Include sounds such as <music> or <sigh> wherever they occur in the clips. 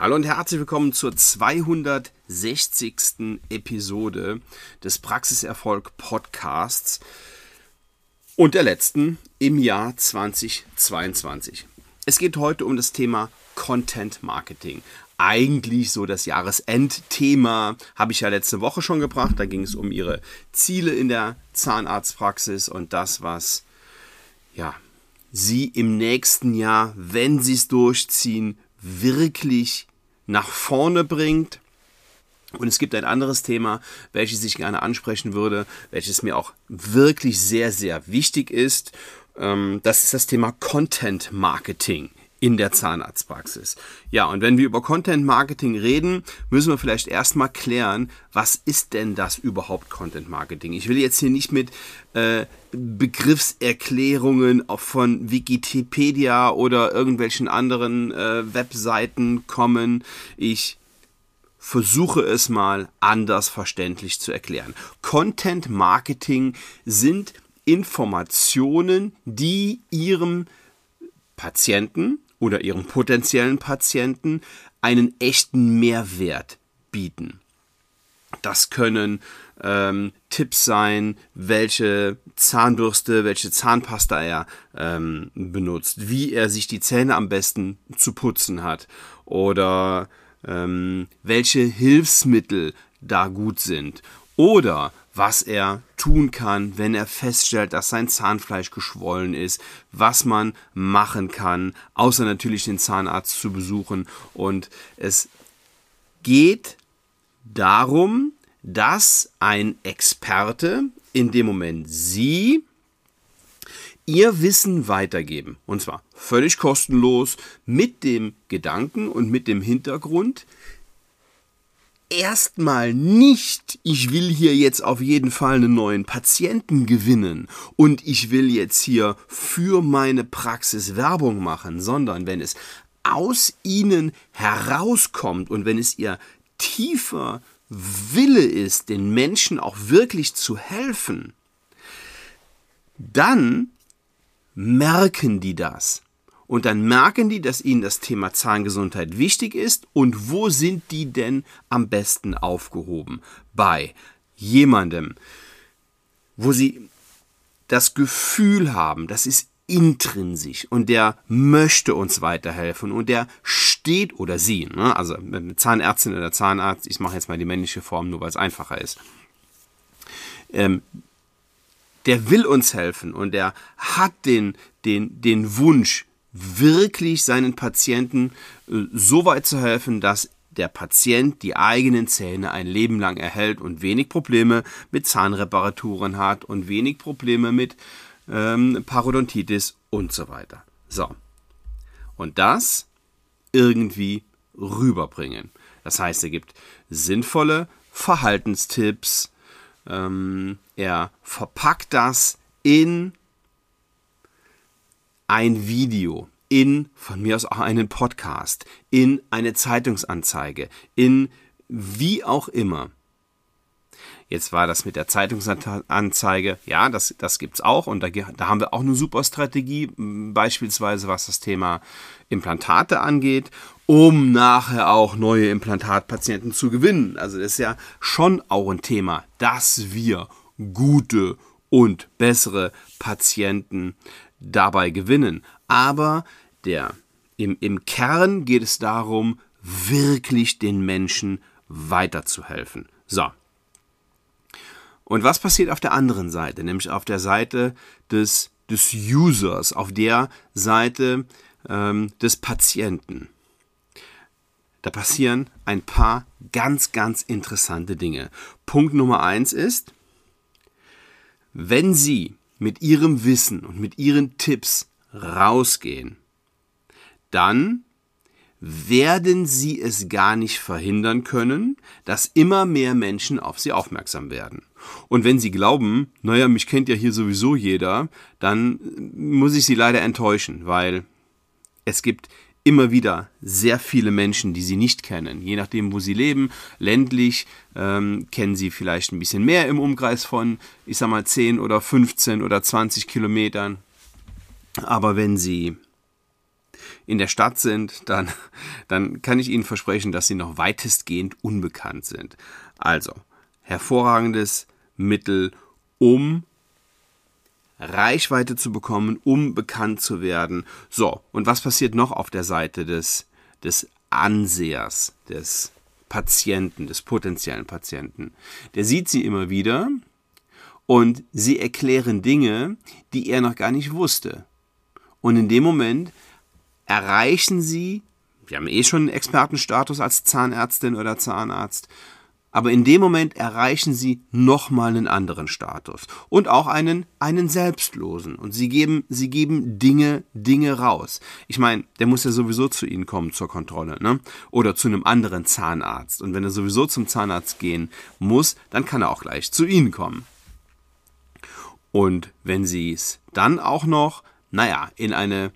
Hallo und herzlich willkommen zur 260. Episode des Praxiserfolg Podcasts und der letzten im Jahr 2022. Es geht heute um das Thema Content Marketing. Eigentlich so das Jahresendthema habe ich ja letzte Woche schon gebracht. Da ging es um ihre Ziele in der Zahnarztpraxis und das, was ja, sie im nächsten Jahr, wenn sie es durchziehen, wirklich nach vorne bringt. Und es gibt ein anderes Thema, welches ich gerne ansprechen würde, welches mir auch wirklich sehr, sehr wichtig ist. Ähm, das ist das Thema Content Marketing in der Zahnarztpraxis. Ja, und wenn wir über Content Marketing reden, müssen wir vielleicht erstmal klären, was ist denn das überhaupt Content Marketing? Ich will jetzt hier nicht mit äh, Begriffserklärungen von Wikipedia oder irgendwelchen anderen äh, Webseiten kommen. Ich versuche es mal anders verständlich zu erklären. Content Marketing sind Informationen, die ihrem Patienten oder ihren potenziellen Patienten einen echten Mehrwert bieten. Das können ähm, Tipps sein, welche Zahnbürste, welche Zahnpasta er ähm, benutzt, wie er sich die Zähne am besten zu putzen hat oder ähm, welche Hilfsmittel da gut sind oder was er tun kann, wenn er feststellt, dass sein Zahnfleisch geschwollen ist, was man machen kann, außer natürlich den Zahnarzt zu besuchen. Und es geht darum, dass ein Experte, in dem Moment Sie, ihr Wissen weitergeben. Und zwar völlig kostenlos mit dem Gedanken und mit dem Hintergrund, erstmal nicht, ich will hier jetzt auf jeden Fall einen neuen Patienten gewinnen und ich will jetzt hier für meine Praxis Werbung machen, sondern wenn es aus ihnen herauskommt und wenn es ihr tiefer Wille ist, den Menschen auch wirklich zu helfen, dann merken die das. Und dann merken die, dass ihnen das Thema Zahngesundheit wichtig ist und wo sind die denn am besten aufgehoben? Bei jemandem, wo sie das Gefühl haben, das ist intrinsisch und der möchte uns weiterhelfen und der steht oder sie, ne? also Zahnärztin oder Zahnarzt, ich mache jetzt mal die männliche Form, nur weil es einfacher ist. Ähm, der will uns helfen und der hat den, den, den Wunsch, wirklich seinen Patienten äh, so weit zu helfen, dass der Patient die eigenen Zähne ein Leben lang erhält und wenig Probleme mit Zahnreparaturen hat und wenig Probleme mit ähm, Parodontitis und so weiter. So. Und das irgendwie rüberbringen. Das heißt, er gibt sinnvolle Verhaltenstipps. Ähm, er verpackt das in ein Video, in von mir aus auch einen Podcast, in eine Zeitungsanzeige, in wie auch immer. Jetzt war das mit der Zeitungsanzeige, ja, das, das es auch und da, da haben wir auch eine super Strategie, beispielsweise was das Thema Implantate angeht, um nachher auch neue Implantatpatienten zu gewinnen. Also das ist ja schon auch ein Thema, dass wir gute und bessere Patienten dabei gewinnen. Aber der, im, im Kern geht es darum, wirklich den Menschen weiterzuhelfen. So. Und was passiert auf der anderen Seite? Nämlich auf der Seite des, des Users, auf der Seite ähm, des Patienten. Da passieren ein paar ganz, ganz interessante Dinge. Punkt Nummer eins ist, wenn Sie mit ihrem Wissen und mit ihren Tipps rausgehen, dann werden sie es gar nicht verhindern können, dass immer mehr Menschen auf sie aufmerksam werden. Und wenn sie glauben, naja, mich kennt ja hier sowieso jeder, dann muss ich sie leider enttäuschen, weil es gibt immer wieder sehr viele Menschen, die sie nicht kennen. Je nachdem, wo sie leben, ländlich, ähm, kennen sie vielleicht ein bisschen mehr im Umkreis von, ich sag mal, 10 oder 15 oder 20 Kilometern. Aber wenn sie in der Stadt sind, dann, dann kann ich Ihnen versprechen, dass Sie noch weitestgehend unbekannt sind. Also, hervorragendes Mittel, um Reichweite zu bekommen, um bekannt zu werden. So, und was passiert noch auf der Seite des, des Ansehers, des Patienten, des potenziellen Patienten? Der sieht sie immer wieder und sie erklären Dinge, die er noch gar nicht wusste. Und in dem Moment erreichen sie, wir haben eh schon einen Expertenstatus als Zahnärztin oder Zahnarzt, aber in dem Moment erreichen sie nochmal einen anderen Status und auch einen, einen selbstlosen. Und sie geben, sie geben Dinge, Dinge raus. Ich meine, der muss ja sowieso zu ihnen kommen zur Kontrolle, ne? Oder zu einem anderen Zahnarzt. Und wenn er sowieso zum Zahnarzt gehen muss, dann kann er auch gleich zu ihnen kommen. Und wenn sie es dann auch noch, naja, in eine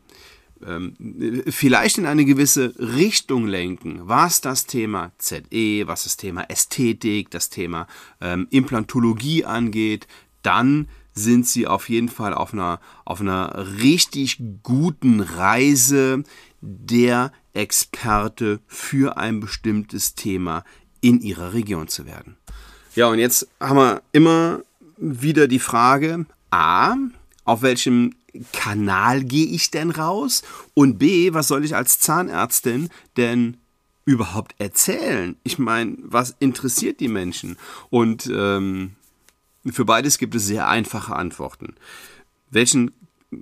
ähm, vielleicht in eine gewisse Richtung lenken, was das Thema ZE, was das Thema Ästhetik, das Thema ähm, Implantologie angeht, dann sind sie auf jeden Fall auf einer, auf einer richtig guten Reise, der Experte für ein bestimmtes Thema in ihrer Region zu werden. Ja, und jetzt haben wir immer wieder die Frage, a, auf welchem Kanal gehe ich denn raus? Und B, was soll ich als Zahnärztin denn überhaupt erzählen? Ich meine, was interessiert die Menschen? Und ähm, für beides gibt es sehr einfache Antworten. Welchen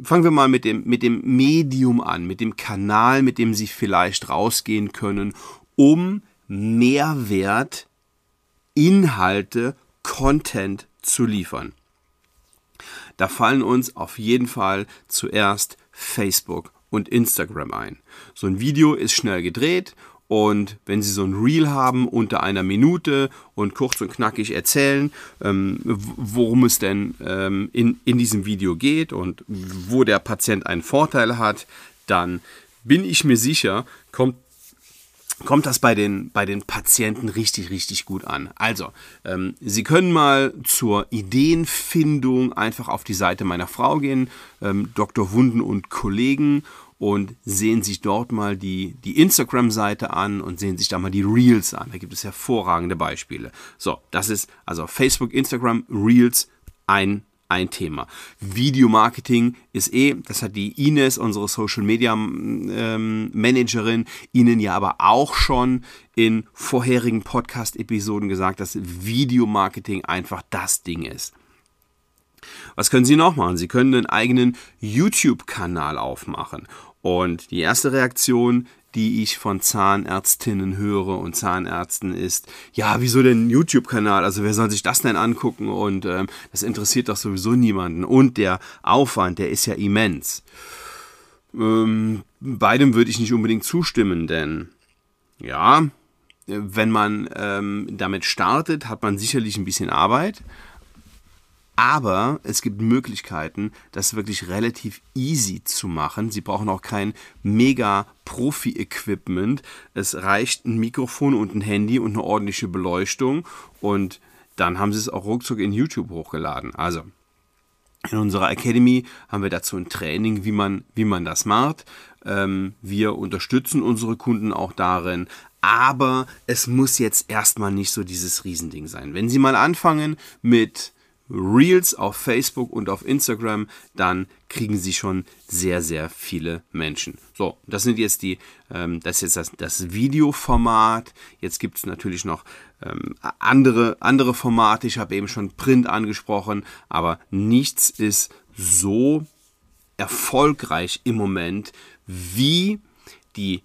fangen wir mal mit dem, mit dem Medium an, mit dem Kanal, mit dem Sie vielleicht rausgehen können, um Mehrwert, Inhalte, Content zu liefern. Da fallen uns auf jeden Fall zuerst Facebook und Instagram ein. So ein Video ist schnell gedreht und wenn Sie so ein Reel haben unter einer Minute und kurz und knackig erzählen, ähm, worum es denn ähm, in, in diesem Video geht und wo der Patient einen Vorteil hat, dann bin ich mir sicher, kommt kommt das bei den, bei den Patienten richtig, richtig gut an. Also, ähm, Sie können mal zur Ideenfindung einfach auf die Seite meiner Frau gehen, ähm, Dr. Wunden und Kollegen, und sehen sich dort mal die, die Instagram-Seite an und sehen sich da mal die Reels an. Da gibt es hervorragende Beispiele. So, das ist also Facebook, Instagram, Reels, ein ein Thema. Videomarketing ist eh, das hat die Ines, unsere Social Media ähm, Managerin, Ihnen ja aber auch schon in vorherigen Podcast-Episoden gesagt, dass Videomarketing einfach das Ding ist. Was können Sie noch machen? Sie können einen eigenen YouTube-Kanal aufmachen. Und die erste Reaktion die ich von Zahnärztinnen höre und Zahnärzten ist, ja, wieso denn YouTube-Kanal? Also wer soll sich das denn angucken? Und ähm, das interessiert doch sowieso niemanden. Und der Aufwand, der ist ja immens. Ähm, beidem würde ich nicht unbedingt zustimmen, denn ja, wenn man ähm, damit startet, hat man sicherlich ein bisschen Arbeit. Aber es gibt Möglichkeiten, das wirklich relativ easy zu machen. Sie brauchen auch kein mega Profi-Equipment. Es reicht ein Mikrofon und ein Handy und eine ordentliche Beleuchtung und dann haben sie es auch ruckzuck in YouTube hochgeladen. Also in unserer Academy haben wir dazu ein Training, wie man, wie man das macht. Ähm, wir unterstützen unsere Kunden auch darin, aber es muss jetzt erstmal nicht so dieses Riesending sein. Wenn Sie mal anfangen mit Reels auf Facebook und auf Instagram, dann kriegen sie schon sehr, sehr viele Menschen. So, das sind jetzt die, ähm, das ist jetzt das, das Videoformat. Jetzt gibt es natürlich noch ähm, andere, andere Formate. Ich habe eben schon Print angesprochen, aber nichts ist so erfolgreich im Moment wie die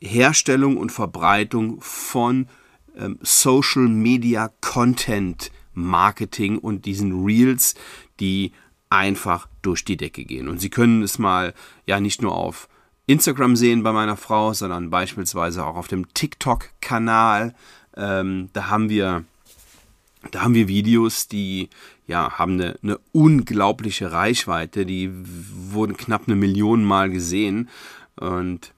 Herstellung und Verbreitung von ähm, Social Media Content Marketing und diesen Reels, die einfach durch die Decke gehen. Und Sie können es mal ja nicht nur auf Instagram sehen bei meiner Frau, sondern beispielsweise auch auf dem TikTok-Kanal. Ähm, da haben wir da haben wir Videos, die ja, haben eine, eine unglaubliche Reichweite, die wurden knapp eine Million Mal gesehen. Und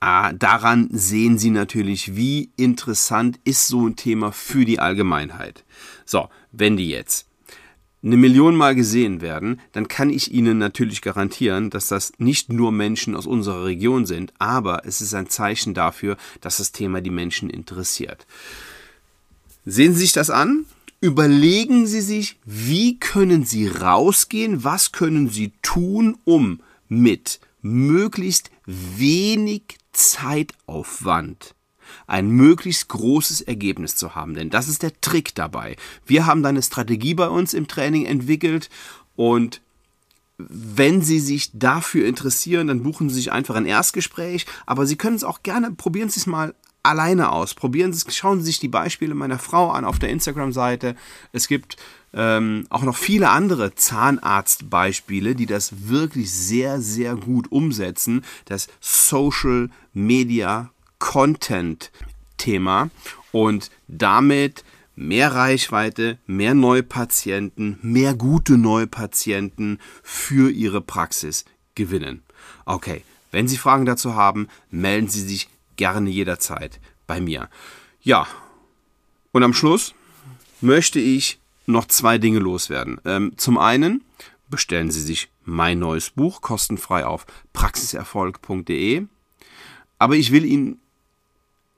Ah, daran sehen Sie natürlich, wie interessant ist so ein Thema für die Allgemeinheit. So, wenn die jetzt eine Million Mal gesehen werden, dann kann ich Ihnen natürlich garantieren, dass das nicht nur Menschen aus unserer Region sind, aber es ist ein Zeichen dafür, dass das Thema die Menschen interessiert. Sehen Sie sich das an? Überlegen Sie sich, wie können Sie rausgehen, was können Sie tun, um mit möglichst wenig Zeitaufwand ein möglichst großes Ergebnis zu haben. Denn das ist der Trick dabei. Wir haben da eine Strategie bei uns im Training entwickelt und wenn Sie sich dafür interessieren, dann buchen Sie sich einfach ein Erstgespräch. Aber Sie können es auch gerne, probieren Sie es mal alleine aus. Probieren Sie es, schauen Sie sich die Beispiele meiner Frau an auf der Instagram-Seite. Es gibt ähm, auch noch viele andere Zahnarztbeispiele, die das wirklich sehr, sehr gut umsetzen. Das Social Media Content-Thema und damit mehr Reichweite, mehr Neupatienten, mehr gute Neupatienten für Ihre Praxis gewinnen. Okay, wenn Sie Fragen dazu haben, melden Sie sich gerne jederzeit bei mir. Ja, und am Schluss möchte ich noch zwei Dinge loswerden. Ähm, zum einen bestellen Sie sich mein neues Buch kostenfrei auf praxiserfolg.de. Aber ich will Ihnen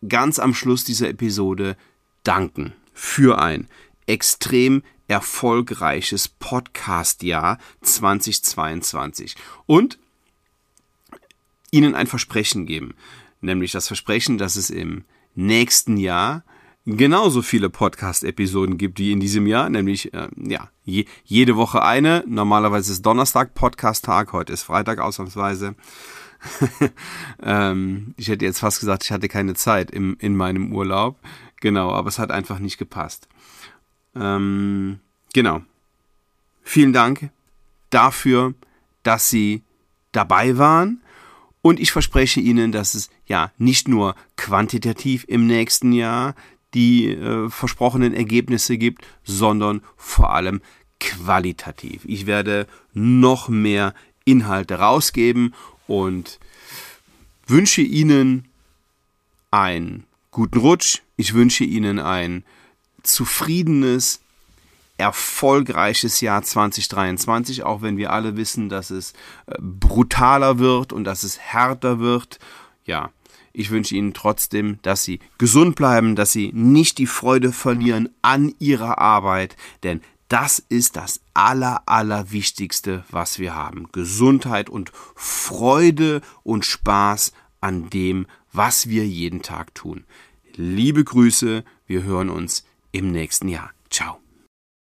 ganz am Schluss dieser Episode danken für ein extrem erfolgreiches Podcast-Jahr 2022 und Ihnen ein Versprechen geben, nämlich das Versprechen, dass es im nächsten Jahr genauso viele Podcast-Episoden gibt wie in diesem Jahr, nämlich äh, ja je, jede Woche eine. Normalerweise ist Donnerstag Podcast-Tag, heute ist Freitag ausnahmsweise. <laughs> ähm, ich hätte jetzt fast gesagt, ich hatte keine Zeit im, in meinem Urlaub. Genau, aber es hat einfach nicht gepasst. Ähm, genau. Vielen Dank dafür, dass Sie dabei waren. Und ich verspreche Ihnen, dass es ja nicht nur quantitativ im nächsten Jahr die äh, versprochenen Ergebnisse gibt, sondern vor allem qualitativ. Ich werde noch mehr Inhalte rausgeben und wünsche Ihnen einen guten Rutsch. Ich wünsche Ihnen ein zufriedenes, erfolgreiches Jahr 2023, auch wenn wir alle wissen, dass es äh, brutaler wird und dass es härter wird. Ja, ich wünsche Ihnen trotzdem, dass Sie gesund bleiben, dass Sie nicht die Freude verlieren an Ihrer Arbeit, denn das ist das Aller, Allerwichtigste, was wir haben. Gesundheit und Freude und Spaß an dem, was wir jeden Tag tun. Liebe Grüße, wir hören uns im nächsten Jahr. Ciao.